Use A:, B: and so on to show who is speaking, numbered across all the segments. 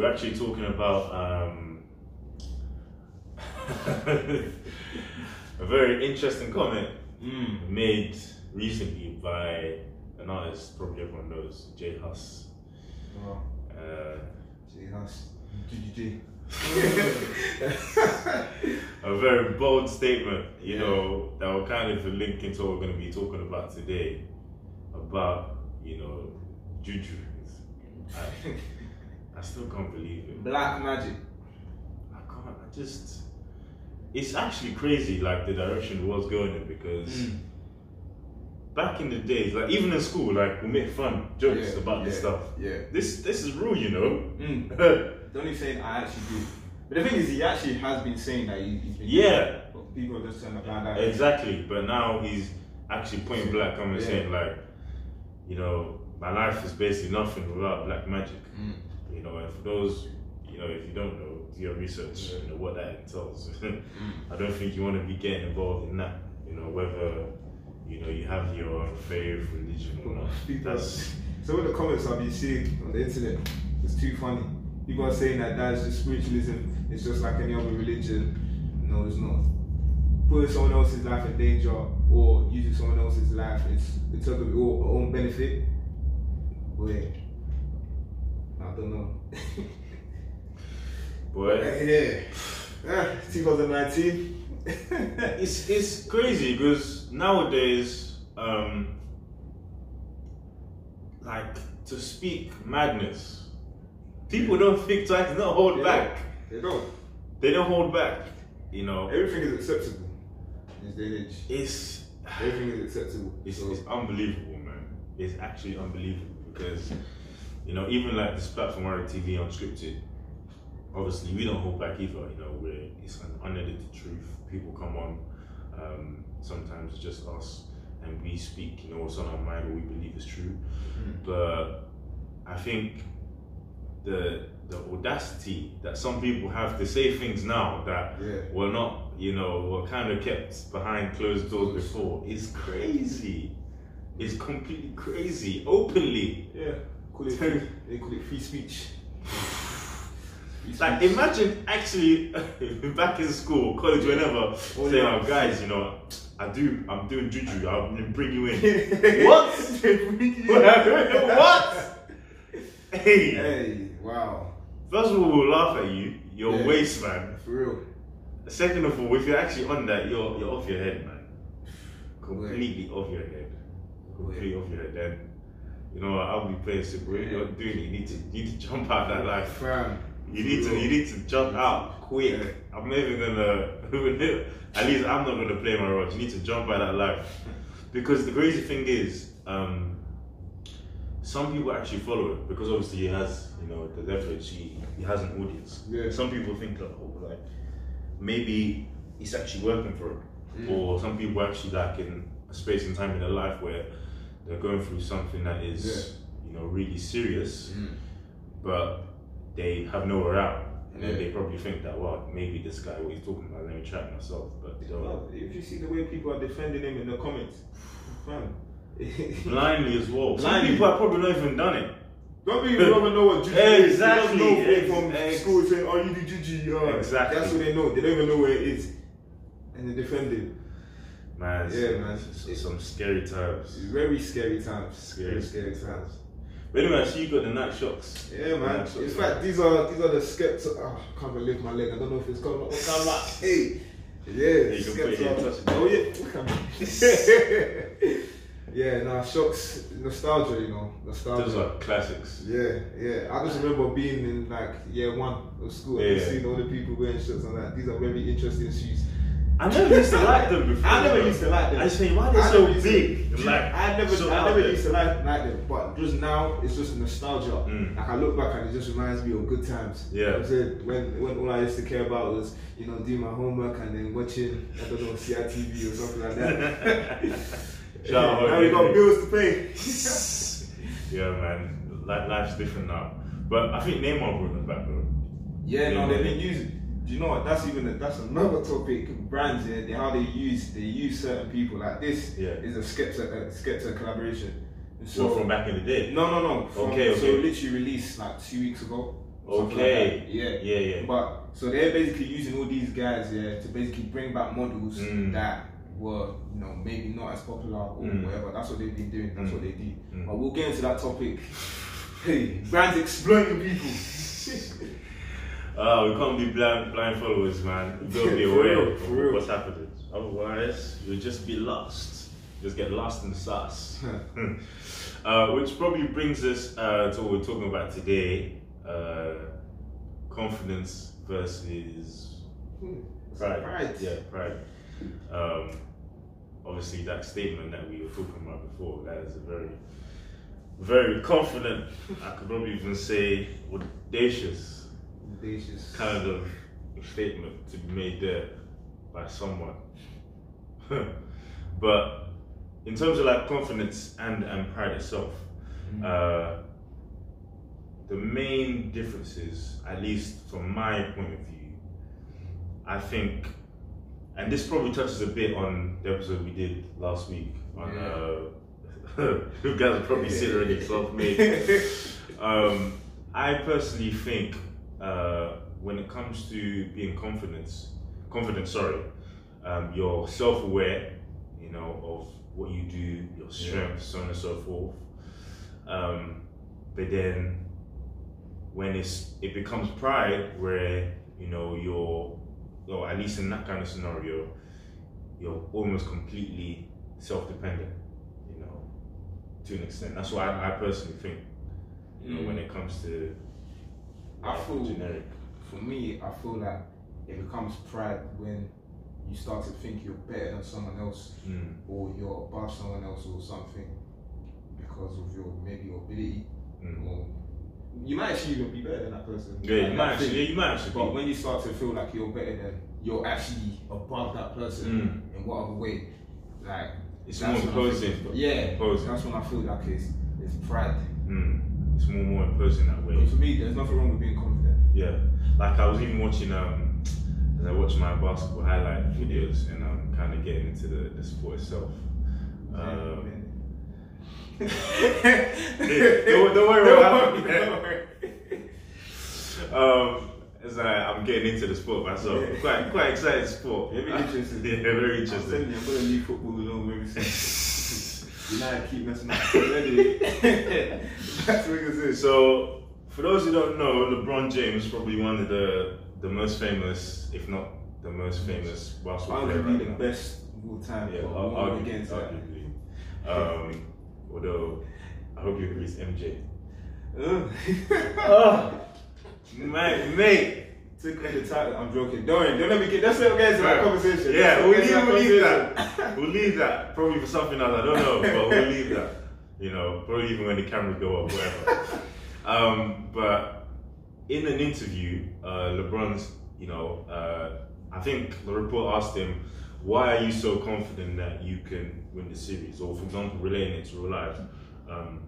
A: we're actually talking about um, a very interesting comment
B: Mm.
A: made recently by an artist probably everyone knows, J
B: Hus.
A: Uh,
B: J Hus.
A: A very bold statement, you
B: Yeah.
A: know, that will kind of link into what we're going to be talking about today about, you know, juju. I, still can't believe it.
B: Black magic.
A: I can't. I just. It's actually crazy, like the direction the world's going in, because
B: Mm.
A: back in the days, like even in school, like we make fun jokes
B: Yeah,
A: about this stuff.
B: Yeah.
A: This this is real, you know.
B: Mm. The only saying I actually do. But the thing is, he actually has been saying that he, he's been.
A: yeah,
B: But people just turn a blind eye.
A: exactly. But now he's actually point black coming
B: Yeah.
A: saying like, you know, my life is basically nothing without black magic.
B: Mm.
A: You know, and for those, you know, if you don't know, do your research. You know what that entails.
B: Mm.
A: I don't think you want to be getting involved in that. You know, whether you know you have your faith, religion or not. That's
B: Some of the comments I've been seeing on the internet it's too funny. People are saying that that's just spiritualism. It's just like any other religion. No, it's not. Putting someone else's life in danger or using someone else's life is in terms of your own benefit. Wait, Know.
A: boy.
B: yeah, Ah, 2019.
A: it's it's crazy because nowadays, um, like to speak madness, people don't think twice. They don't hold
B: Yeah.
A: back.
B: They don't.
A: They don't hold back. You know,
B: Everything is acceptable in this day and age.
A: it's
B: Everything is acceptable.
A: it's,
B: So-
A: it's unbelievable, man. It's actually unbelievable because you know even like this platform, Warrior TV Unscripted. Obviously, we don't hold back either. You know, we're it's an unedited truth. People come on. Um, sometimes it's just us, and we speak. You know, what's on our mind, what we believe is true.
B: Mm.
A: But I think the the audacity that some people have to say things now that
B: Yeah.
A: were not, you know, were kind of kept behind closed doors before is crazy. It's completely crazy, openly.
B: Yeah, call it free, they call it free speech. Free
A: Like, imagine actually back in school, college, whenever,
B: Oh,
A: saying,
B: yeah.
A: "Oh, guys, you know, I do, I'm doing juju. I'm gonna bring you in." what? what? Hey,
B: Hey, wow,
A: first of all, we'll laugh at you. Your
B: Yeah.
A: waste, man.
B: for real.
A: Second of all, if you're actually on that, you're you're off your head, man. Completely off your head. Completely off your head. Then, you know, I'll be playing Super you're doing it, you need to you need to jump out that life.
B: Fam,
A: You need to you need to jump out quick.
B: Yeah.
A: I'm not even gonna. At least I'm not gonna play my role. You need to jump out that life because the crazy thing is, um, some people actually follow it because obviously he has, you know, the leverage. He, he has an audience.
B: Yeah.
A: Some people think like, oh, like maybe it's actually working for him,
B: Mm.
A: or some people actually like in a space and time in their life where they're going through something that is, you know, really serious
B: Mm.
A: but they have nowhere out. And then
B: Yeah.
A: they probably think that, well, maybe this guy, what he's talking about, let me try it myself. But they don't.
B: Well, if you see the way people are defending him in the comments, fam.
A: Blindly as well. Some people have probably not even done it.
B: Don't be don't even know what juju is.
A: Exactly,
B: They don't know
A: ex-
B: from
A: ex-
B: school saying, "Oh, you do juju." Uh,
A: Exactly.
B: That's what they know. They don't even know where it is, and they defend it.
A: Man, it's,
B: Yeah, man.
A: It's, it's some scary times.
B: Very scary times.
A: Scary,
B: Very scary times.
A: But anyway, so you got the Nike Shox.
B: Yeah, man.
A: Nike Shox,
B: In fact, these are these are the skeptics. Oh, I can't believe my leg. I don't know if it's coming up. Come back. Hey. Yeah,
A: you can put it touch it.
B: Oh yeah, look yeah, nah, Shox, nostalgia, you know, nostalgia.
A: Those are classics.
B: Yeah, yeah. I just remember being in like year one of school and
A: Yeah.
B: seeing all the people wearing shirts and that. These are very interesting shoes.
A: I never used to like them before.
B: I never used to like them.
A: I just think, why are they
B: I
A: so
B: used to-
A: big? like,
B: I never,
A: so
B: I never used to like, like them, but just now it's just nostalgia.
A: Mm.
B: Like I look back and it just reminds me of good times.
A: Yeah.
B: You know I'm saying? when when all I used to care about was you know doing my homework and then watching I don't know CITV or something like that.
A: Shout
B: now we got bills to pay.
A: yeah, man. Life's different now. But I think Neymar brought them back, though.
B: Yeah, no,
A: Yeah.
B: they've been using. Do you know what? That's even a, that's another topic. Brands, yeah, they, how they use they use certain people. Like this
A: Yeah.
B: is a Skepta a Skepta collaboration. So
A: So from back in the day.
B: no, no, no. From,
A: Okay,
B: So
A: okay.
B: literally released like two weeks ago.
A: Okay.
B: like. Yeah.
A: Yeah, yeah.
B: But so they're basically using all these guys, yeah, to basically bring back models
A: Mm.
B: that were, you know, maybe not as popular or
A: Mm.
B: whatever. That's what they've been doing. That's
A: Mm.
B: what they do.
A: Mm.
B: But we'll get into that topic. Hey, brands exploiting people.
A: Uh, we can't be blind, blind followers, man. We gotta be aware of
B: real.
A: what's happening. Otherwise, you'll just be lost. Just get lost in the sauce. uh, which probably brings us uh, to what we're talking about today uh, confidence versus pride.
B: Pride.
A: Yeah, pride. Um, obviously, that statement that we were talking about before, that is a very, very confident, I could probably even say audacious
B: Audacious.
A: kind of statement to be made there by someone. but in terms of like confidence and, and pride itself,
B: Mm.
A: uh, the main differences, at least from my point of view, I think, and this probably touches a bit on the episode we did last week on. Uh, you guys are probably seen already self-made. Um, I personally think uh, when it comes to being confidence, confident, sorry, um, you're self-aware, you know, of what you do, your strengths, so on and so forth. Um, but then when it's it becomes pride, where you know you're, or at least in that kind of scenario, you're almost completely self-dependent, you know, to an extent. That's what I, I personally think you know, when it comes to
B: I feel
A: generic.
B: for me, I feel like it becomes pride when you start to think you're better than someone else
A: Mm,
B: or you're above someone else or something because of your maybe your ability
A: mm.
B: or you might actually even be better than that person.
A: Yeah,
B: Like
A: you might actually,
B: thing.
A: yeah, you might actually
B: But
A: be.
B: when you start to feel like you're better than you're actually above that person
A: Mm.
B: in whatever way, like
A: It's more imposing.
B: Yeah,
A: Imposing.
B: that's when I feel like it's it's pride.
A: Mm. It's more more imposing that way.
B: But for me, there's nothing wrong with being confident.
A: Yeah, like I was even watching um as I watch my basketball highlight videos and I'm kind of getting into the, the sport itself. Um, don't, don't worry about
B: Don't
A: that.
B: worry.
A: Um, as I, I'm getting into the sport myself,
B: Yeah.
A: quite quite excited sport.
B: Very interesting.
A: Yeah, very
B: I'm
A: interesting.
B: telling you, I'm gonna leave football alone very soon. United keep messing up. That's what.
A: So, for those who don't know, LeBron James is probably one of the the most famous, if not the most famous basketball player
B: Arguably
A: right
B: the best of all time.
A: Yeah,
B: but
A: ar-
B: we won't
A: arguably.
B: that.
A: arguably. Um, although, I hope you agree it's MJ. Oh, mate, mate.
B: Took title. I'm joking. Don't. Don't let me get. Let's not get into that
A: Right.
B: conversation.
A: Yeah, we'll leave, we'll leave that. We'll leave that. Probably for something else. I don't know, but we'll leave that. You know, probably even when the cameras go up, whatever. um, but in an interview, uh, LeBron's, you know, uh, I think the report asked him, "Why are you so confident that you can win the series?" Or, for example, relating it to real life, um,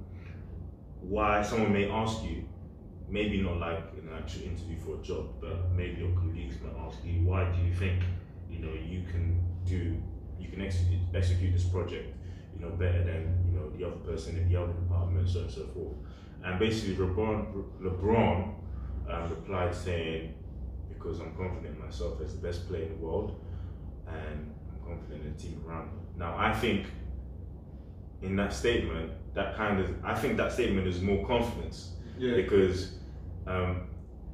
A: why someone may ask you, maybe not like an actual interview for a job, but maybe your colleagues might ask you, "Why do you think, you know, you can do, you can execute execute this project, you know, better than you know the other person in the other department, so on and so forth?" And basically, LeBron, LeBron um, replied saying, "Because I'm confident in myself as the best player in the world, and I'm confident in the team around me." Now, I think in that statement, that kind of, I think that statement is more confidence
B: Yeah.
A: because um,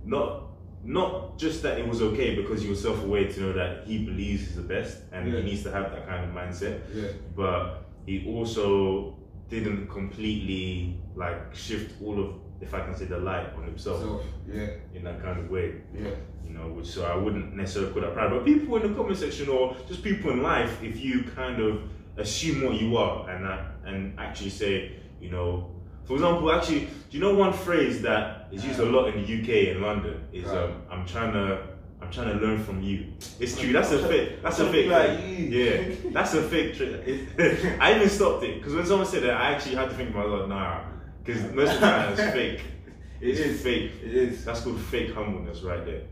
A: not not just that it was okay because he was self-aware to know that he believes he's the best and
B: Yeah.
A: he needs to have that kind of mindset,
B: Yeah.
A: but he also didn't completely like shift all of, if I can say, the light on himself
B: So yeah.
A: in that kind of way
B: Yeah.
A: you know, which so I wouldn't necessarily call that pride. But people in the comment section or just people in life, if you kind of assume what you are and that, and actually say, you know, for example, actually, do you know one phrase that is used a lot in the UK and London is
B: Right.
A: um, I'm trying to I'm trying to learn from you. It's true. That's a fake. That's a
B: I'm
A: fake.
B: like
A: Yeah, that's a fake trick. I even stopped it because when someone said that, I actually had to think about myself, nah, because most of the time it's fake.
B: It
A: It's
B: is.
A: fake.
B: It is.
A: That's called fake humbleness right there.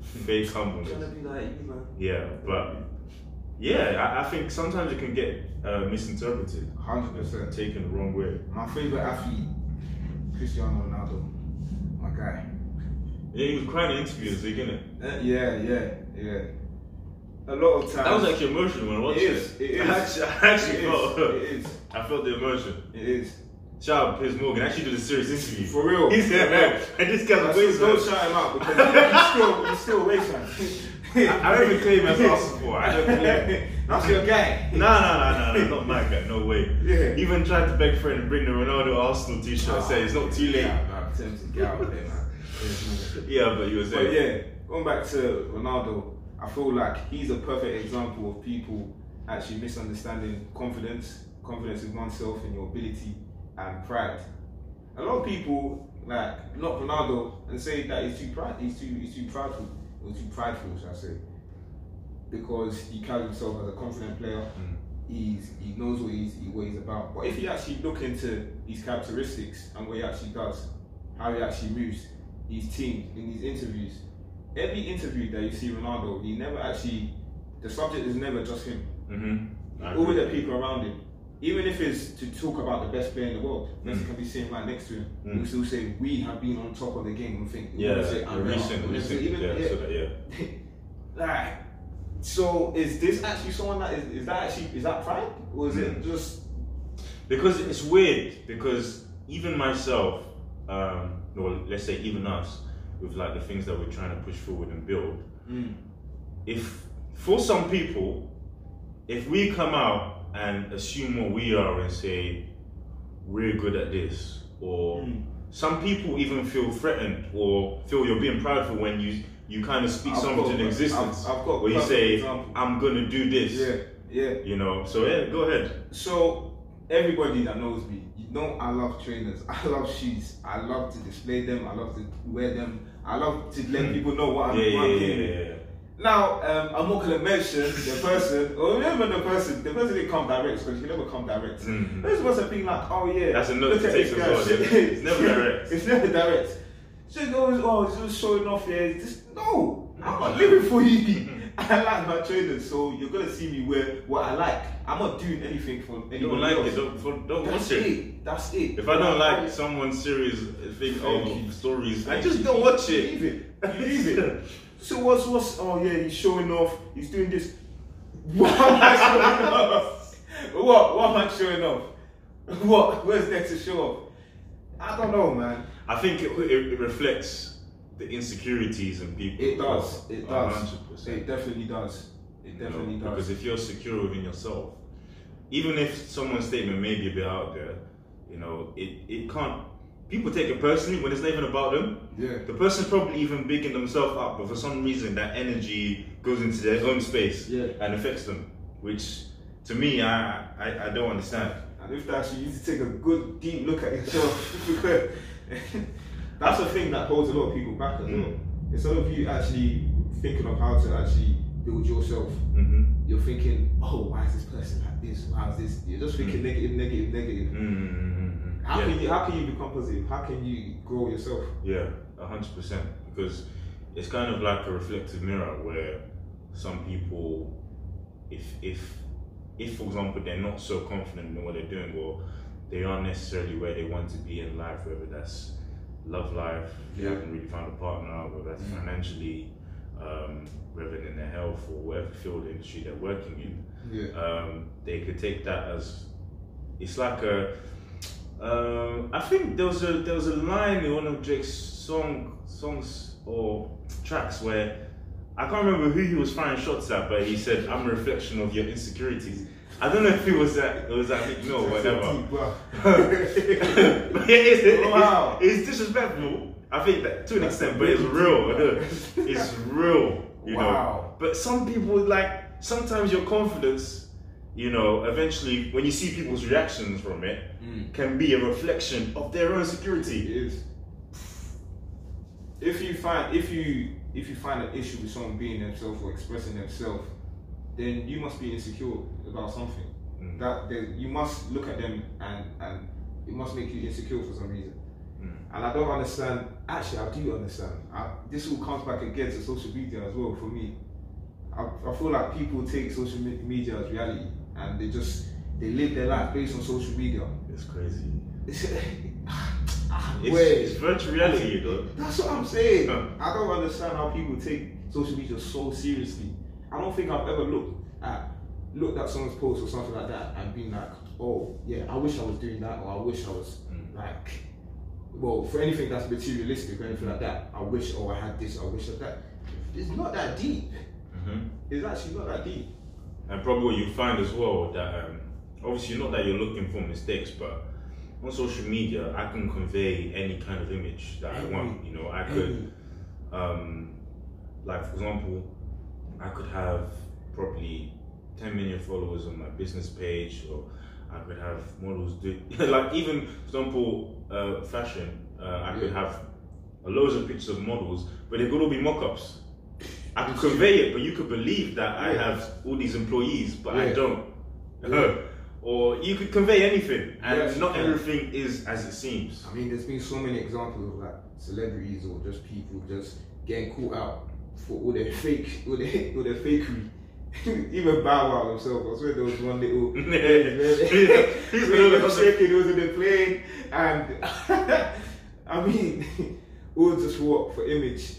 A: Fake humbleness.
B: Trying to be like you, man.
A: Yeah, but yeah, I, I think sometimes it can get uh, misinterpreted,
B: Hundred percent.
A: taken the wrong way.
B: My favorite athlete, Cristiano Ronaldo, guy.
A: Yeah, he was crying in interviews, like, innit?
B: Uh, yeah, yeah, yeah. A lot of times.
A: That was actually emotional when I watched
B: It
A: it.
B: is, it is.
A: I actually, I actually
B: it
A: felt,
B: is. It is.
A: I felt the emotion.
B: It is.
A: Shout out Piers Morgan. Actually, did a serious interview.
B: For real.
A: He's
B: For real.
A: and this guy's a
B: don't
A: man.
B: shout him out because he's still, he's still a waste.
A: I, I don't even claim as Arsenal. I don't claim.
B: That's your guy.
A: No, no, no, no, no, not my guy. No way.
B: Yeah.
A: Even tried to beg for friend and bring the Ronaldo Arsenal T-shirt. Say it's not too late.
B: Yeah, get out of there, man.
A: Yeah, but you were saying.
B: But yeah, going back to Ronaldo, I feel like he's a perfect example of people actually misunderstanding confidence, confidence in oneself and your ability, and pride. A lot of people like look Ronaldo and say that he's too proud, he's too he's too prideful, or too prideful, should I say? Because he carries himself as a confident player.
A: Mm.
B: He's he knows what he's what he's about. But if you actually look into his characteristics and what he actually does, how he actually moves, his team in these interviews, every interview that you see Ronaldo, he never actually the subject is never just him.
A: Mm-hmm. Agree.
B: the people around him. Even if it's to talk about the best player in the world, Messi
A: Mm.
B: can be sitting right next to him.
A: Mm.
B: He'll still say, "We have been on top of the game." And think,
A: Yeah,
B: "What is it?
A: yeah, recent,
B: it?
A: recent.
B: Even-
A: yeah,
B: yeah.
A: so that, yeah.
B: Like, so is this actually someone that is, is that actually is that pride or is it
A: Mm.
B: just
A: Because it's weird. Because even myself, um, or let's say even us, with like the things that we're trying to push forward and build, if for some people, if we come out and assume what we are and say we're good at this, or
B: Mm.
A: some people even feel threatened or feel you're being prideful when you you kind of speak
B: I've
A: something into existence,
B: I've- I've got
A: where you say
B: example.
A: I'm gonna do this,
B: yeah yeah
A: you know. So yeah, go ahead.
B: So everybody that knows me, know I love trainers. I love shoes. I love to display them. I love to wear them. I love to let
A: Mm.
B: people know what I'm,
A: Yeah, yeah,
B: what I'm
A: yeah,
B: doing.
A: yeah, yeah.
B: Now, um, I'm not gonna mention the person, or remember the person. The person didn't come direct because you never come direct.
A: Mhm.
B: This have been like, oh yeah,
A: That's a note
B: look
A: to
B: at
A: take as well. It's never direct.
B: it's never direct. So it goes, oh, it's just showing off here. It's Just no, I'm not living for you. I like my trainers, so you're gonna see me wear what I like. I'm not doing anything for
A: You
B: anyone
A: don't like
B: else.
A: it, don't, for- don't
B: That's
A: watch it.
B: it. That's it.
A: If I don't like
B: Oh,
A: someone's series, of
B: you.
A: stories, I just don't watch it.
B: Leave it. Leave it. So what's what's oh yeah, he's showing off, he's doing this. What am I showing off? What what am I showing off? What where's there to show off? I don't know man.
A: I think it, it, it reflects the insecurities in people.
B: It does. It does.
A: 100%.
B: It definitely does. It
A: You know,
B: definitely
A: Because if you're secure within yourself, even if someone's statement may be a bit out there, you know, it, it can't. People take it personally when it's not even about them.
B: Yeah.
A: The person's probably even bigging themselves up, but for some reason that energy goes into their own space
B: Yeah.
A: and affects them, which to me, I, I, I don't understand.
B: And if that's you, you need to take a good deep look at yourself because that's the thing that holds a lot of people back as well.
A: Mm.
B: Instead of you actually thinking of how to actually build yourself,
A: hmm
B: you're thinking, oh, why is this person like this? Why is this? You're just thinking negative, negative, negative.
A: mm
B: How
A: Yeah.
B: can you? How can you become positive? How can you grow yourself?
A: Yeah, a hundred percent. Because it's kind of like a reflective mirror where some people, if if if for example they're not so confident in what they're doing, or they aren't necessarily where they want to be in life, whether that's love life, they
B: Yeah.
A: haven't really found a partner, whether that's
B: Mm.
A: financially, um, whether in their health or whatever field industry they're working in,
B: Yeah.
A: um, they could take that as it's like a. Um, I think there was a there was a line in one of Drake's song songs or tracks where I can't remember who he was firing shots at, but he said, "I'm a reflection of your insecurities." I don't know if it was that it was that Meek Mill or whatever. but it is, it-
B: Wow.
A: it's, it's disrespectful. I think that to an extent, but it's real. It's real, you know.
B: Wow.
A: But some people like sometimes your confidence, you know, eventually when you see people's reactions from it,
B: Mm.
A: can be a reflection of their own
B: It
A: security.
B: is. If you find if you if you find an issue with someone being themselves or expressing themselves, then you must be insecure about something.
A: Mm.
B: That you must look at them and and it must make you insecure for some reason.
A: Mm.
B: And I don't understand. Actually, I do understand. I, this all comes back again to social media as well for me. I, I feel like people take social me- media as reality and they just they live their life based on social media.
A: It's crazy. It's,
B: Wait.
A: it's virtual reality, you know.
B: That's what I'm saying. I don't understand how people take social media so seriously. I don't think I've ever looked at looked at someone's post or something like that and been like, oh yeah, I wish I was doing that or I wish I was
A: Mm.
B: like well, for anything that's materialistic or anything like that, I wish oh I had this, I wish that. It's not that deep.
A: hmm
B: It's actually not that deep.
A: And probably what you find as well that um, obviously not that you're looking for mistakes, but on social media I can convey any kind of image that I want. You know, I could, um, like for example, I could have probably 10 million followers on my business page, or I could have models do like even for example, uh, fashion. Uh, I could
B: Yeah.
A: have loads of pictures of models, but they could all be mock-ups. I could convey it, but you could believe that I have all these employees, but I don't.
B: Yeah.
A: or you could convey anything, and not everything is as it seems.
B: I mean, there's been so many examples of like celebrities or just people just getting caught out for all their fake, all their, all their fakery. Even Bow Wow himself, I swear there was one little.
A: He's
B: was shaking, he was in the plane, and I mean, all just what for image,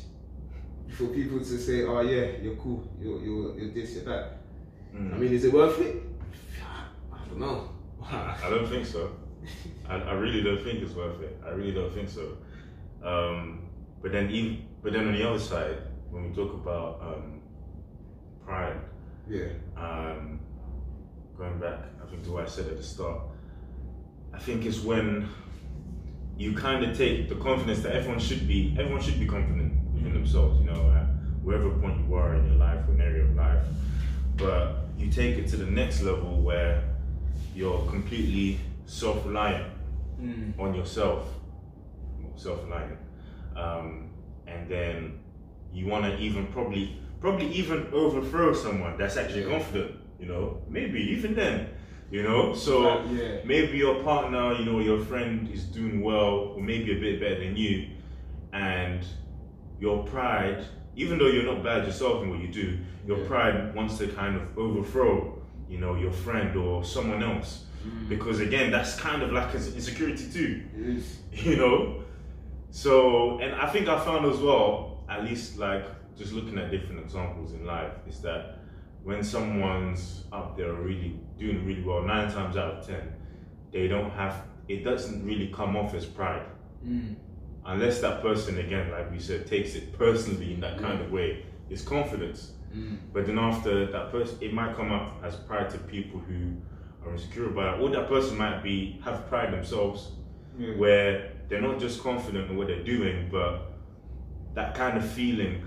B: for people to say, "Oh yeah, you're cool, you're you're, you're this, you're that."
A: Mm.
B: I mean, is it worth it? I don't know.
A: I I don't think so. I, I really don't think it's worth it. I really don't think so. Um, but then, even, but then on the other side, when we talk about um, pride,
B: Yeah.
A: um, going back, I think to what I said at the start, I think it's when you kind of take the confidence that everyone should be, everyone should be confident within themselves, you know, at wherever point you are in your life or an area of life. But you take it to the next level where you're completely self-reliant
B: Mm.
A: on yourself, self-reliant, um, and then you want to even probably probably even overthrow someone that's actually
B: Yeah.
A: confident. You know, maybe even then, you know. So
B: yeah.
A: maybe your partner, you know, your friend is doing well, or maybe a bit better than you, and your pride, even though you're not bad yourself in what you do, your
B: Yeah.
A: pride wants to kind of overthrow, you know, your friend or someone else.
B: Mm.
A: Because again, that's kind of like an insecurity too you know so and i think i found as well at least like just looking at different examples in life is that when someone's up there really doing really well nine times out of ten they don't have it doesn't really come off as pride
B: Mm.
A: unless that person again like we said takes it personally in that kind of way it's confidence
B: Mm.
A: but then after that person it might come up as pride to people who are insecure about it or that person might be have pride themselves where they're not just confident in what they're doing, but that kind of feeling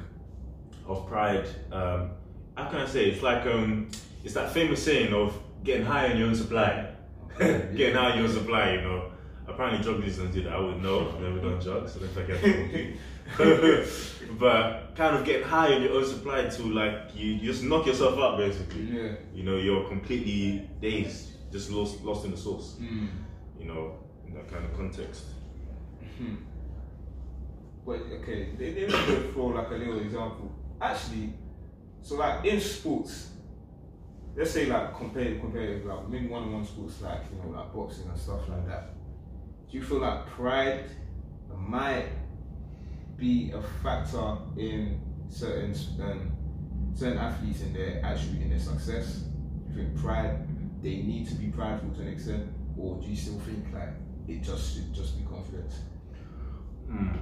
A: of pride. Um, how can I say? It's like um, it's that famous saying of getting high on your own supply. getting high on your own supply, you know. Apparently, drug dealers don't do that. I would know. I've never done drugs, so if I get But kind of getting high on your own supply to like you, you just knock yourself out basically.
B: Yeah.
A: You know, you're completely dazed, just lost, lost in the sauce.
B: Mm.
A: You know, in that kind of context.
B: But okay, let me go throw like a little example. Actually, so like in sports, let's say like compare compare like maybe one on one sports like you know like boxing and stuff like that. Do you feel like pride might be a factor in certain um, certain athletes in their actually in their success? Do you think pride they need to be prideful to an extent, or do you still think like it just should just be confidence?
A: Hmm.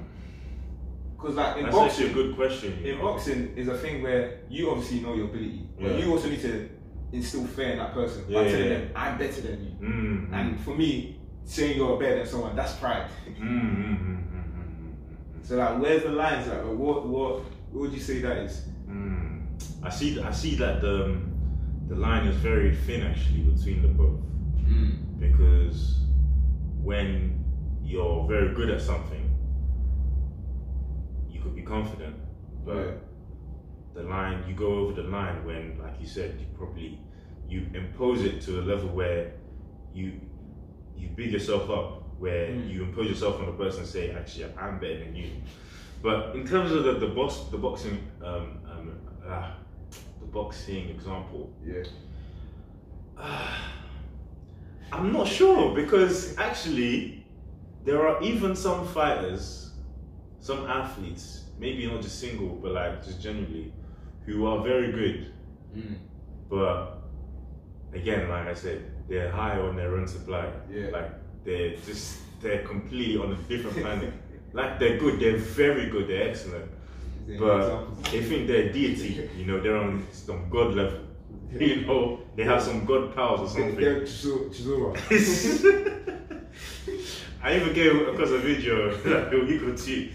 B: Because like in
A: That's
B: boxing,
A: actually a good question.
B: in
A: know.
B: boxing is a thing where you obviously know your ability, but
A: Yeah.
B: you also need to instill fear in that person
A: Yeah,
B: by
A: yeah,
B: telling them I'm better than you.
A: Mm, mm,
B: And for me, saying you're better than someone, that's pride.
A: mm, mm, mm, mm, mm, mm,
B: So like, where's the lines? Like, what what what would you say that is?
A: mm. I see. I see that the um, the line is very thin actually between the both because when you're very good at something, you could be confident, but
B: Yeah.
A: the line you go over the line when, like you said, you probably you impose it to a level where you you big yourself up, where
B: Mm.
A: you impose yourself on the person and say, actually, I'm better than you. But in terms of the the box, the boxing, um, um, ah, the boxing example,
B: Yeah.
A: I'm not sure because actually there are even some fighters, some athletes, maybe not just single, but like just generally, who are very good,
B: Mm.
A: but again, like I said, they're high on their own supply.
B: Yeah.
A: Like they're just they're completely on a different planet. like they're good, they're very good, they're excellent. But they think they're deity, you know, they're on some god level. You know, they have some god powers or something.
B: They're.
A: I even came across a video like a week or two.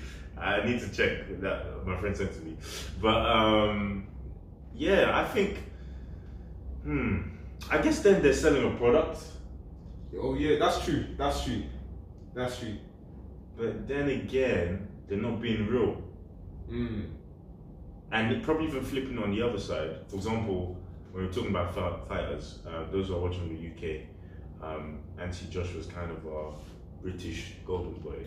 A: I need to check that my friend sent to me. But um, yeah, I think. Hmm. I guess then they're selling a product,
B: Oh yeah, that's true. That's true. That's true.
A: but then again, they're not being real.
B: Mm.
A: And probably even flipping on the other side. For example, when we're talking about fighters, uh, those who are watching the UK, um, Anthony Joshua's kind of our British golden boy,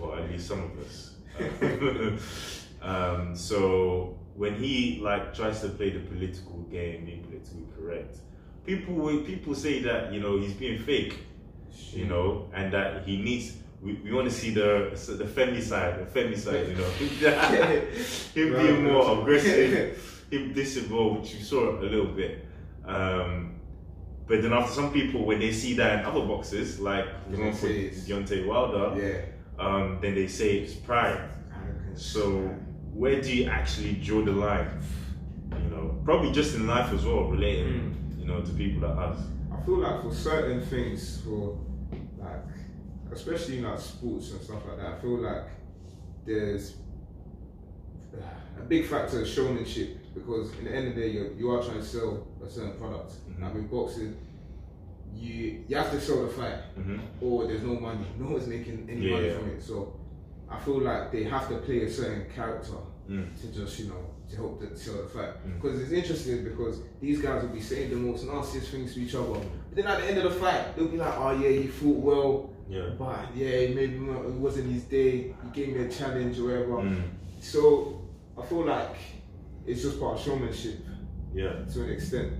A: or at least some of us. um, so when he like tries to play the political game, being politically correct, people people say that you know he's being fake, you know, and that he needs. We, we want to see the the Femi side, the Femi side, you know, him
B: Right,
A: being more
B: right.
A: aggressive, him disinvolved, which you saw a little bit. Um, but then after some people, when they see that in other boxes, like for example Deontay Wilder,
B: Yeah.
A: Um, then they say it's pride. So where do you actually draw the line? You know, probably just in life as well, relating, you know, to people like us.
B: I feel like for certain things, for like, especially in like sports and stuff like that, I feel like there's a big factor of showmanship because in the end of the day, you you are trying to sell a certain product.
A: Mhm.
B: Like with boxing, you you have to sell the fight,
A: hmm
B: or there's no money. No one's making any
A: Yeah,
B: money
A: yeah.
B: from it. So I feel like they have to play a certain character
A: Mm.
B: to just you know to help the, sell the fight.
A: Mm.
B: Because it's interesting because these guys will be saying the most nastiest things to each other, but then at the end of the fight they'll be like, oh yeah, he fought well,
A: Yeah.
B: but yeah, maybe not- it wasn't his day. He gave me a challenge or whatever.
A: Mm.
B: So I feel like it's just part of showmanship
A: Yeah.
B: to an extent.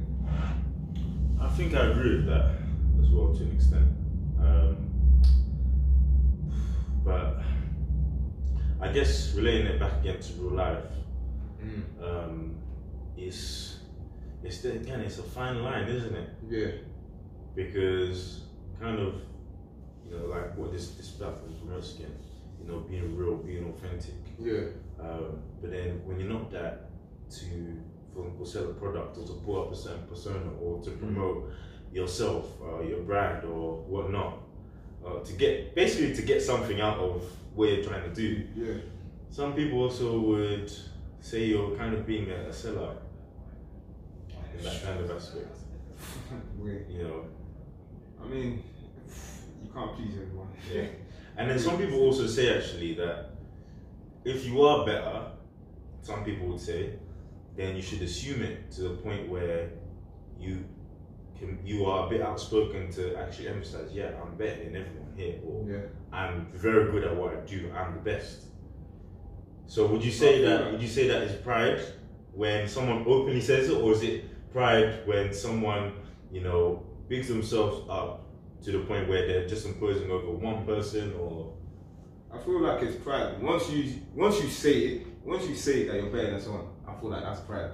A: I think I agree with that as well to an extent. Um, but I guess relating it back again to real life, um, is it's the, again it's a fine line, isn't it?
B: Yeah.
A: Because kind of you know like what this this platform promotes again, you know, being real, being authentic.
B: Yeah.
A: Um, but then when you're not that to, for example, sell a product or to pull up a certain persona or to promote yourself, uh, your brand or whatnot, uh, to get basically to get something out of what you're trying to do.
B: Yeah.
A: Some people also would say you're kind of being a, a sellout in that kind of aspect. You know,
B: I mean, you can't please everyone.
A: Yeah. And then some people also say actually that if you are better, some people would say, then you should assume it to the point where you you are a bit outspoken to actually emphasize, yeah, I'm better than everyone here, or
B: Yeah.
A: I'm very good at what I do, I'm the best. So would you say that would you say that is pride when someone openly says it, or is it pride when someone, you know, bigs themselves up to the point where they're just imposing over one person or
B: I feel like it's pride. Once you once you say it, once you say that you're better than someone, I feel like that's pride.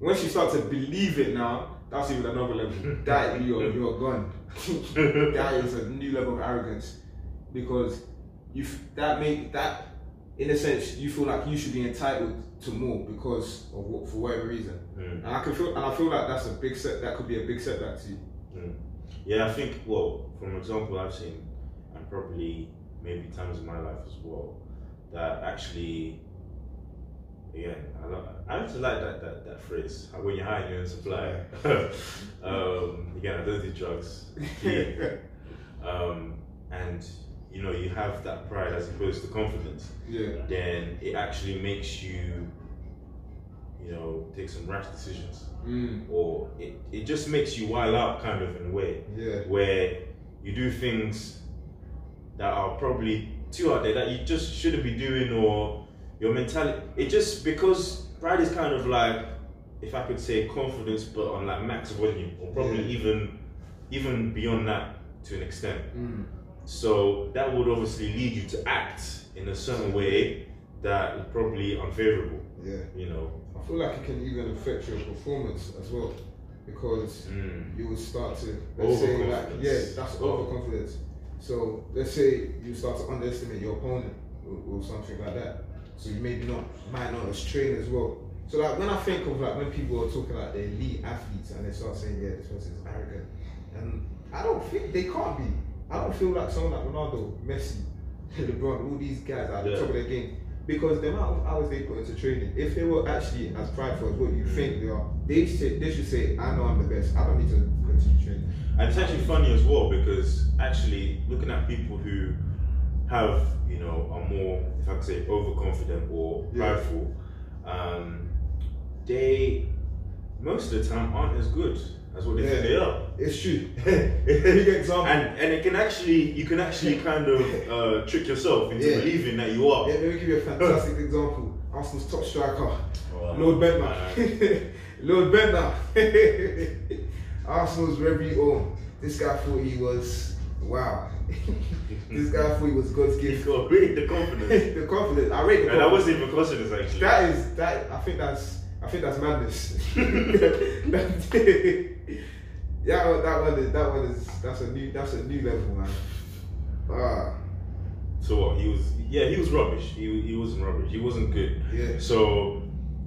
B: Once you start to believe it now, that's even another level. that you're you're gone. that is a new level of arrogance because you that make that in a sense you feel like you should be entitled to more because of what for whatever reason.
A: Mm.
B: And I can feel and I feel like that's a big set. That could be a big setback to you.
A: Mm. Yeah, I think, well, from example I've seen, and probably maybe times in my life as well, that actually, again, I, lo- I actually like that, that, that phrase, when you're high, you're in supply. um, again, I don't do drugs. Yeah. um, and, you know, you have that pride as opposed to confidence,
B: yeah.
A: then it actually makes you, you know, take some rash decisions.
B: Mm.
A: Or it, it just makes you wild out, kind of, in a way
B: Yeah.
A: where you do things that are probably too out there that you just shouldn't be doing or your mentality it just because pride is kind of like if I could say confidence but on like max volume or probably
B: Yeah.
A: even even beyond that to an extent
B: Mm.
A: So that would obviously lead you to act in a certain way that is probably unfavorable.
B: Yeah.
A: You know.
B: I feel like it can even affect your performance as well, because
A: Mm.
B: you will start to let's say like yeah, that's
A: Oh.
B: overconfidence. So let's say you start to underestimate your opponent or, or something like that. So you maybe not might not as trained as well. So like when I think of like when people are talking like the elite athletes and they start saying yeah this person is arrogant, and I don't think they can't be. I don't feel like someone like Ronaldo, Messi, LeBron, all these guys are at the
A: Yeah.
B: top of their game because the amount of hours they put into training. If they were actually as prideful as what you think they are, they should they should say I know I'm the best. I don't need to continue training.
A: And it's actually funny as well because actually looking at people who have, you know, are more, if I could say, overconfident or prideful, um, they most of the time aren't as good as what they think they are.
B: It's true.
A: And and it can actually you can actually kind of uh, trick yourself into
B: Yeah.
A: believing that you are.
B: Yeah, let me give you a fantastic example. Arsenal's top striker,
A: Oh,
B: Lord. Bendtner. Lord Bendtner. Arsenal's very own. This guy thought he was wow. This guy thought he was God's gift.
A: got great the confidence.
B: the confidence. I rate the
A: and that wasn't even confidence actually.
B: That is that. I think that's. I think that's madness. yeah, that one is. That one is. That's a new. That's a new level, man. Ah,
A: so what? He was yeah, he was rubbish. He he wasn't rubbish. He wasn't good.
B: yeah.
A: So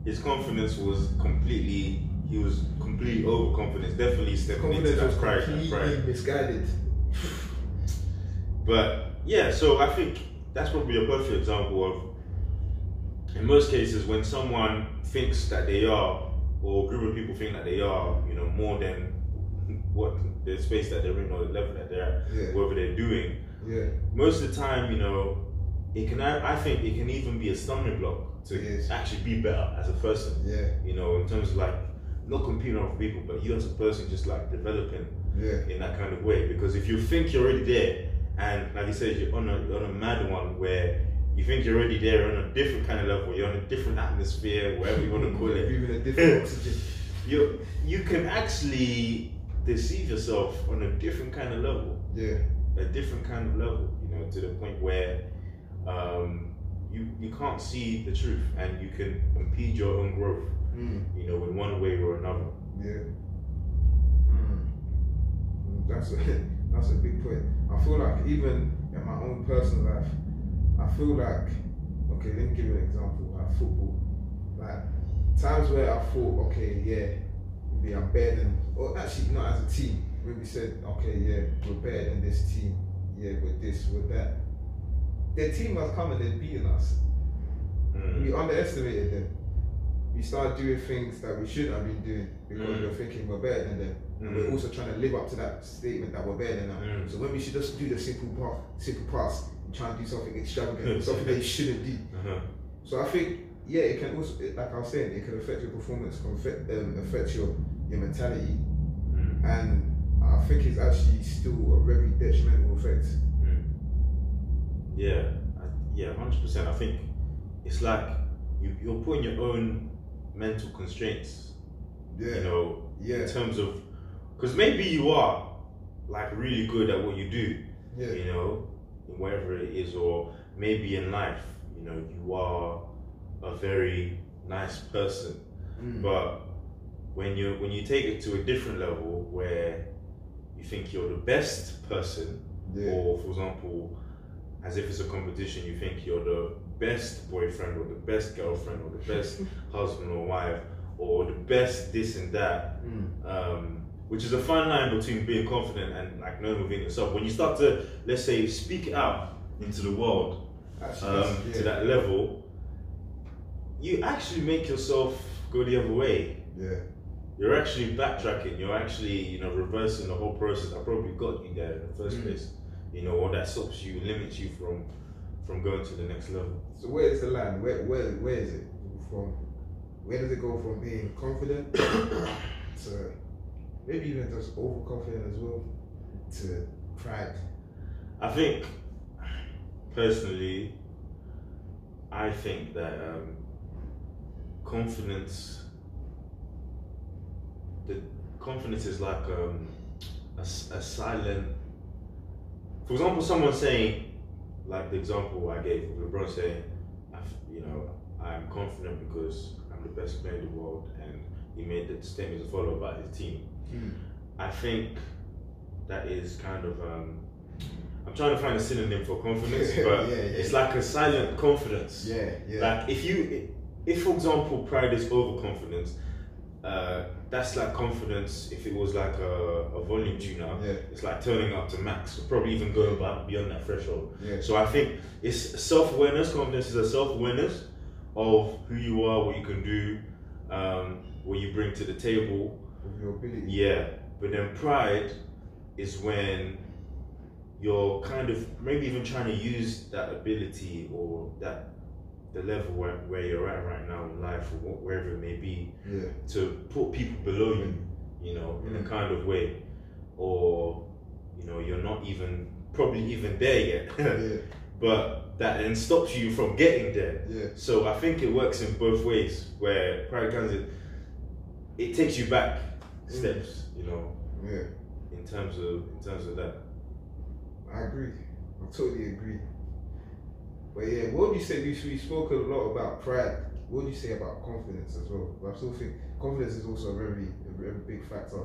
A: his confidence was completely he was completely overconfident. Definitely stepping into
B: Confidence was
A: that pride.
B: Completely
A: pride.
B: misguided.
A: But yeah, so I think that's probably a perfect example of in most cases when someone thinks that they are or a group of people think that they are, you know, more than what the space that they're in or the level that they're at,
B: Yeah.
A: whatever they're doing,
B: Yeah.
A: most of the time, you know, it can I think it can even be a stumbling block to
B: Yes.
A: actually be better as a person.
B: Yeah.
A: You know, in terms of like not competing with people, but you as a person just like developing
B: Yeah.
A: in that kind of way. Because if you think you're already there, and like you said, you're on a on a mad one where you think you're already there on a different kind of level, you're on a different atmosphere, whatever you want to call it.
B: Breathing a different oxygen.
A: You you can actually deceive yourself on a different kind of level
B: Yeah.
A: a different kind of level, you know, to the point where um, you you can't see the truth and you can impede your own growth,
B: Mm.
A: you know, in one way or another.
B: Yeah. Mm. That's a that's a big point. I feel like even in my own personal life, I feel like okay, let me give you an example. Like football. Like times where I thought, okay, yeah, maybe I'm better than or actually not as a team. When we said, okay, yeah, we're better than this team, yeah, with this, with that. Their team has come and they've beaten us.
A: Mm.
B: We underestimated them. We started doing things that we shouldn't have been doing because
A: Mm.
B: we're thinking we're better than them. And we're
A: Mm.
B: also trying to live up to that statement that we're better than them.
A: Mm.
B: So when we should just do the simple path, simple pass, and try and do something extravagant, something that you shouldn't do.
A: Uh-huh.
B: So I think, yeah, it can also, like I was saying, it can affect your performance, can affect, um, affect your your mentality,
A: Mm.
B: and I think it's actually still a very detrimental effect.
A: Mm. Yeah, I, yeah, hundred percent. I think it's like you, you're putting your own mental constraints,
B: Yeah,
A: you know,
B: yeah,
A: in terms of because maybe you are like really good at what you do,
B: yeah,
A: you know, in whatever it is, or maybe in life, you know, you are a very nice person.
B: Mm.
A: But when you when you take it to a different level where you think you're the best person,
B: yeah,
A: or for example, as if it's a competition, you think you're the best boyfriend or the best girlfriend or the best husband or wife or the best this and that,
B: Mm.
A: um, which is a fine line between being confident and like knowing within yourself. When you start to, let's say, speak out into the world
B: Actually,
A: um, to that level, you actually make yourself go the other way.
B: yeah,
A: You're actually backtracking. You're actually, you know, reversing the whole process that probably got you there in the first
B: Mm.
A: place. You know, or that stops you, limits you from from going to the next level.
B: So where is the line? Where where where is it from? Where does it go from being confident to maybe even just overconfident as well to pride?
A: I think, personally, I think that um, confidence, the confidence is like um, a, a silent for example, someone saying, like the example I gave, LeBron saying, you know, I'm confident because I'm the best player in the world, and he made the statement to follow about his team. I think that is kind of. Um, I'm trying to find a synonym for confidence, but
B: yeah.
A: it's like a silent confidence.
B: Yeah, yeah.
A: Like if you, if for example, pride is overconfidence, uh, that's like confidence. If it was like a, a volume tuner,
B: Yeah.
A: it's like turning up to max, or probably even going beyond that threshold.
B: yeah.
A: So I think it's self awareness. Confidence is a self awareness of who you are, what you can do, um, what you bring to the table.
B: Your ability.
A: Yeah, but then pride is when you're kind of maybe even trying to use that ability or that the level where, where you're at right now in life or wherever it may be
B: Yeah.
A: to put people below you, you know, in a
B: Mm.
A: kind of way, or you know, you're not even probably even there yet,
B: Yeah.
A: but that then stops you from getting there.
B: Yeah.
A: So I think it works in both ways. Where pride comes in, it takes you back steps, you know,
B: Yeah.
A: in terms of in terms of that.
B: I agree. I totally agree. But yeah, what would you say? We, we spoke a lot about pride. What would you say about confidence as well? But I still think confidence is also a very, a very big factor.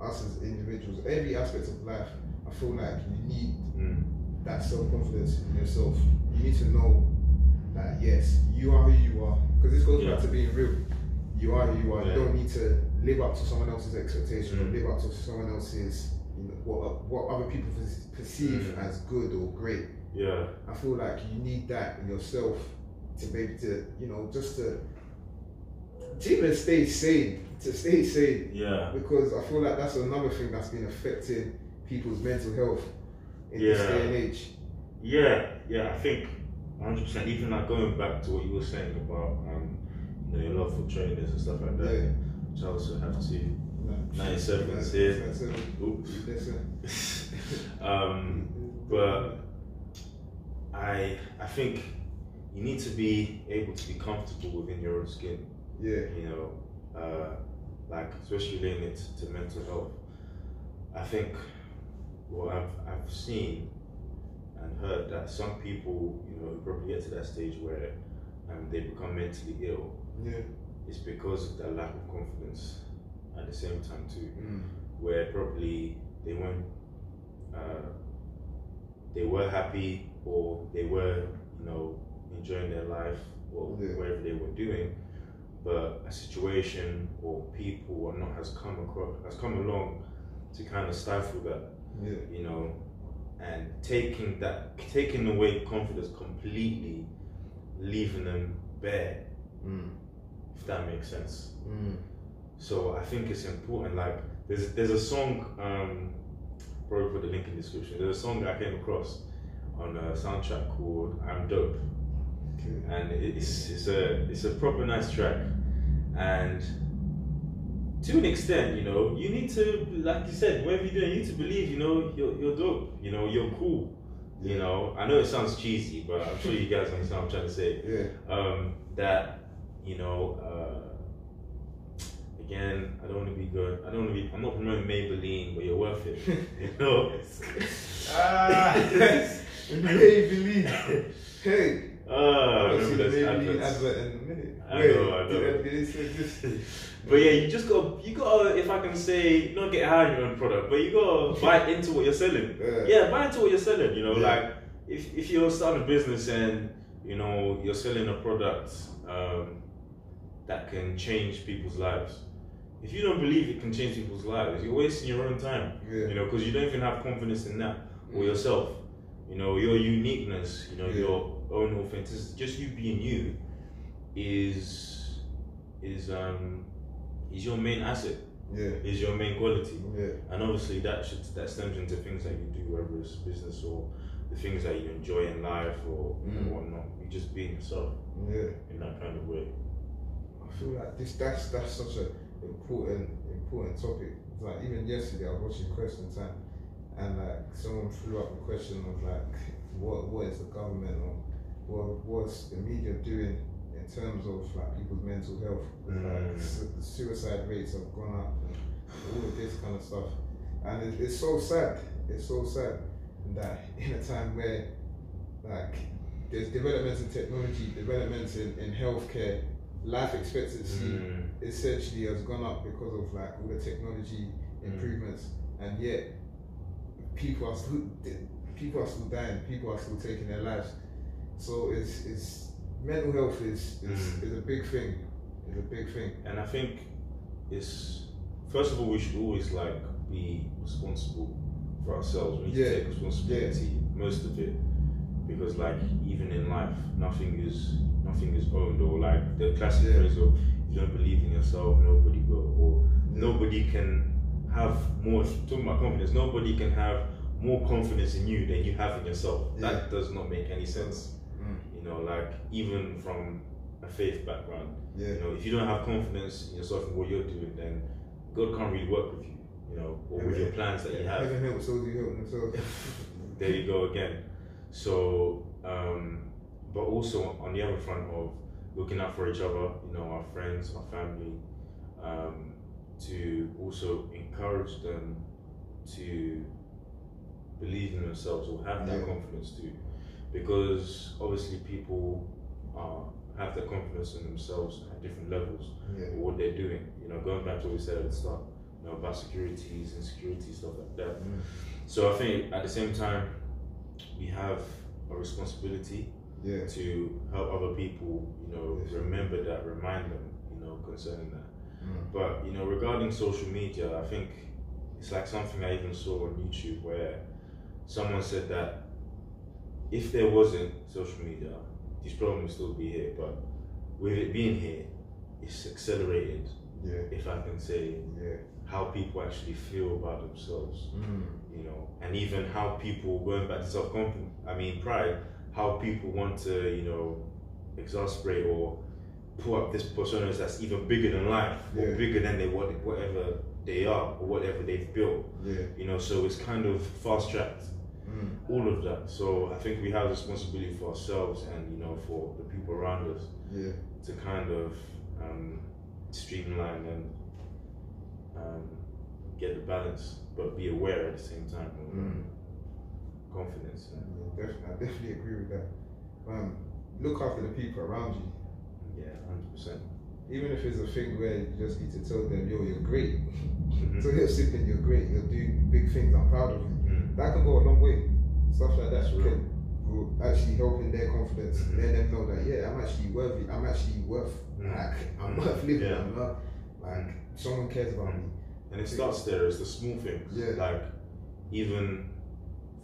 B: Us as individuals, every aspect of life, I feel like you need
A: Mm.
B: that self confidence in yourself. You need to know that yes, you are who you are. Because this goes
A: Yeah.
B: back to being real. You are who you are.
A: Yeah.
B: You don't need to live up to someone else's expectation
A: Mm.
B: or live up to someone else's, you know, what what other people perceive
A: Mm.
B: as good or great.
A: Yeah,
B: I feel like you need that in yourself to maybe to you know just to to even stay sane, to stay sane.
A: yeah,
B: Because I feel like that's another thing that's been affecting people's mental health in this day and age.
A: yeah, yeah. I think 100. percent Even like going back to what you were saying about um, you know, your love for trainers and stuff like that,
B: Yeah.
A: which I also have to.
B: Like,
A: Nine sevens here.
B: nine sevens.
A: Oops.
B: Listen.
A: um, but I I think you need to be able to be comfortable within your own skin.
B: Yeah.
A: You know, uh, like especially relating it to mental health. I think what I've I've seen and heard that some people, you know, who probably get to that stage where um, they become mentally ill
B: Yeah.
A: is because of that lack of confidence. At the same time, too
B: Mm.
A: where probably they weren't uh, they were happy or they were you know enjoying their life or
B: Yeah.
A: whatever they were doing but a situation or people or not has come across has come along to kind of stifle that
B: Yeah.
A: you know and taking that taking away confidence completely leaving them bare
B: Mm.
A: If that makes sense
B: Mm.
A: so I think it's important. Like there's there's a song, um, probably put the link in the description. There's a song I came across on a soundtrack called "I'm Dope,"
B: Okay.
A: and it's it's a it's a proper nice track. And to an extent, you know, you need to, like you said, whatever you're doing, you need to believe, you know, you're you're dope. You know, you're cool. You know, I know it sounds cheesy, but I'm sure you guys understand what I'm trying to say
B: Yeah.
A: um, that you know uh, again I don't want to be good I don't want to be I'm not promoting Maybelline but you're worth it you know
B: Ah. hey, believe. Hey.
A: uh, I remember
B: the
A: those
B: Maybelline
A: adverts
B: advert in a minute.
A: I
B: Wait,
A: know, I know.
B: did did it
A: but yeah you just got you gotta if I can say not get high on your own product but you gotta buy into what you're selling
B: Yeah.
A: yeah buy into what you're selling you know
B: Yeah.
A: like if, if you're starting a business and you know you're selling a product um, that can change people's lives if you don't believe it can change people's lives you're wasting your own time
B: Yeah.
A: you know because you don't even have confidence in that or yourself you know your uniqueness you know
B: Yeah.
A: your own authenticity just you being you is is um is your main asset
B: Yeah.
A: is your main quality
B: Yeah.
A: and obviously that should that stems into things that you do, whether it's business or the things that you enjoy in life or
B: Mm.
A: whatnot. You just being yourself
B: Yeah.
A: in that kind of way.
B: Feel like this that's that's such an important important topic. Like even yesterday I was watching Question Time and like someone threw up a question of like what what is the government or what what's the media doing in terms of like people's mental health. Like
A: Mm.
B: su- the suicide rates have gone up and all of this kind of stuff. And it, it's so sad. It's so sad. that in a time where like there's developments in technology, developments in, in healthcare, life expectancy
A: Mm.
B: essentially has gone up because of like all the technology improvements, and yet people are still people are still dying, people are still taking their lives. So it's it's mental health is is,
A: Mm.
B: is a big thing. It's a big thing.
A: And I think it's first of all we should always like be responsible for ourselves. We need
B: Yeah.
A: to take responsibility most of it because like even in life nothing is nothing is owned or like the classic
B: Yeah.
A: phrase of you don't believe in yourself nobody will or nobody can have more talking about confidence nobody can have more confidence in you than you have in yourself
B: Yeah.
A: that does not make any sense
B: Mm.
A: you know like even from a faith background
B: Yeah.
A: you know, if you don't have confidence in yourself and what you're doing, then God can't really work with you, you know, or with your plans that you have.
B: Heaven helps those who help themselves.
A: There you go again. So, um, but also on the other front of looking out for each other, you know, our friends, our family, um, to also encourage them to believe in themselves or have that confidence too, because obviously people uh, have their confidence in themselves at different levels
B: Yeah.
A: or what they're doing. You know, going back to what we said at the start, you know, about securities, insecurity, stuff like that.
B: Mm.
A: So I think at the same time, we have a responsibility
B: Yeah.
A: to help other people, you know,
B: Yes.
A: remember that, remind them, you know, concerning that.
B: Mm.
A: But you know, regarding social media, I think it's like something I even saw on YouTube where someone said that if there wasn't social media, these problems would still be here. But with it being here, it's accelerated,
B: Yeah.
A: if I can say,
B: Yeah.
A: how people actually feel about themselves
B: Mm.
A: you know, and even how people going back to self confidence, I mean pride, how people want to, you know, exasperate or pull up this personas that's even bigger than life
B: Yeah.
A: or bigger than they what whatever they are or whatever they've built.
B: Yeah.
A: You know, so it's kind of fast tracked
B: Mm.
A: all of that. So I think we have responsibility for ourselves and you know for the people around us
B: Yeah.
A: to kind of um, streamline and um, get the balance, but be aware at the same time
B: Mm.
A: Confidence.
B: Yeah, definitely, I definitely agree with that. Um, look after the people around you.
A: Yeah, hundred percent.
B: Even if it's a thing where you just need to tell them, yo, you're great.
A: Mhm.
B: Tell your sibling you're great. You're doing big things. I'm proud of you.
A: Mm.
B: That can go a long way. Stuff like that
A: True.
B: can will actually help in their confidence.
A: Mhm.
B: Let them know that yeah, I'm actually worthy. I'm actually worth.
A: Mm.
B: Like I'm
A: Mm.
B: worth living.
A: Yeah.
B: I'm not like
A: Mm.
B: someone cares about me.
A: And it starts there. It's the small things.
B: Yeah.
A: Like even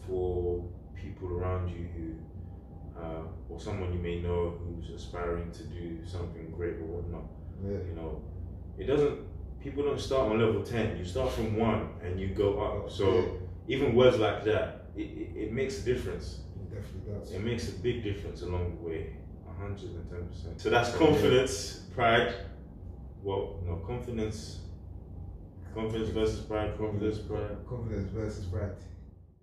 A: for people around you who, uh, or someone you may know who's aspiring to do something great or whatnot.
B: Yeah.
A: You know, it doesn't. People don't start on level ten. You start from one and you go up. So
B: Yeah.
A: even words like that, it, it, it makes a difference.
B: It definitely does.
A: It makes a big difference along the way. 110%. So that's confidence, pride. Well, no, confidence. Confidence versus pride, confidence, pride.
B: Confidence versus pride.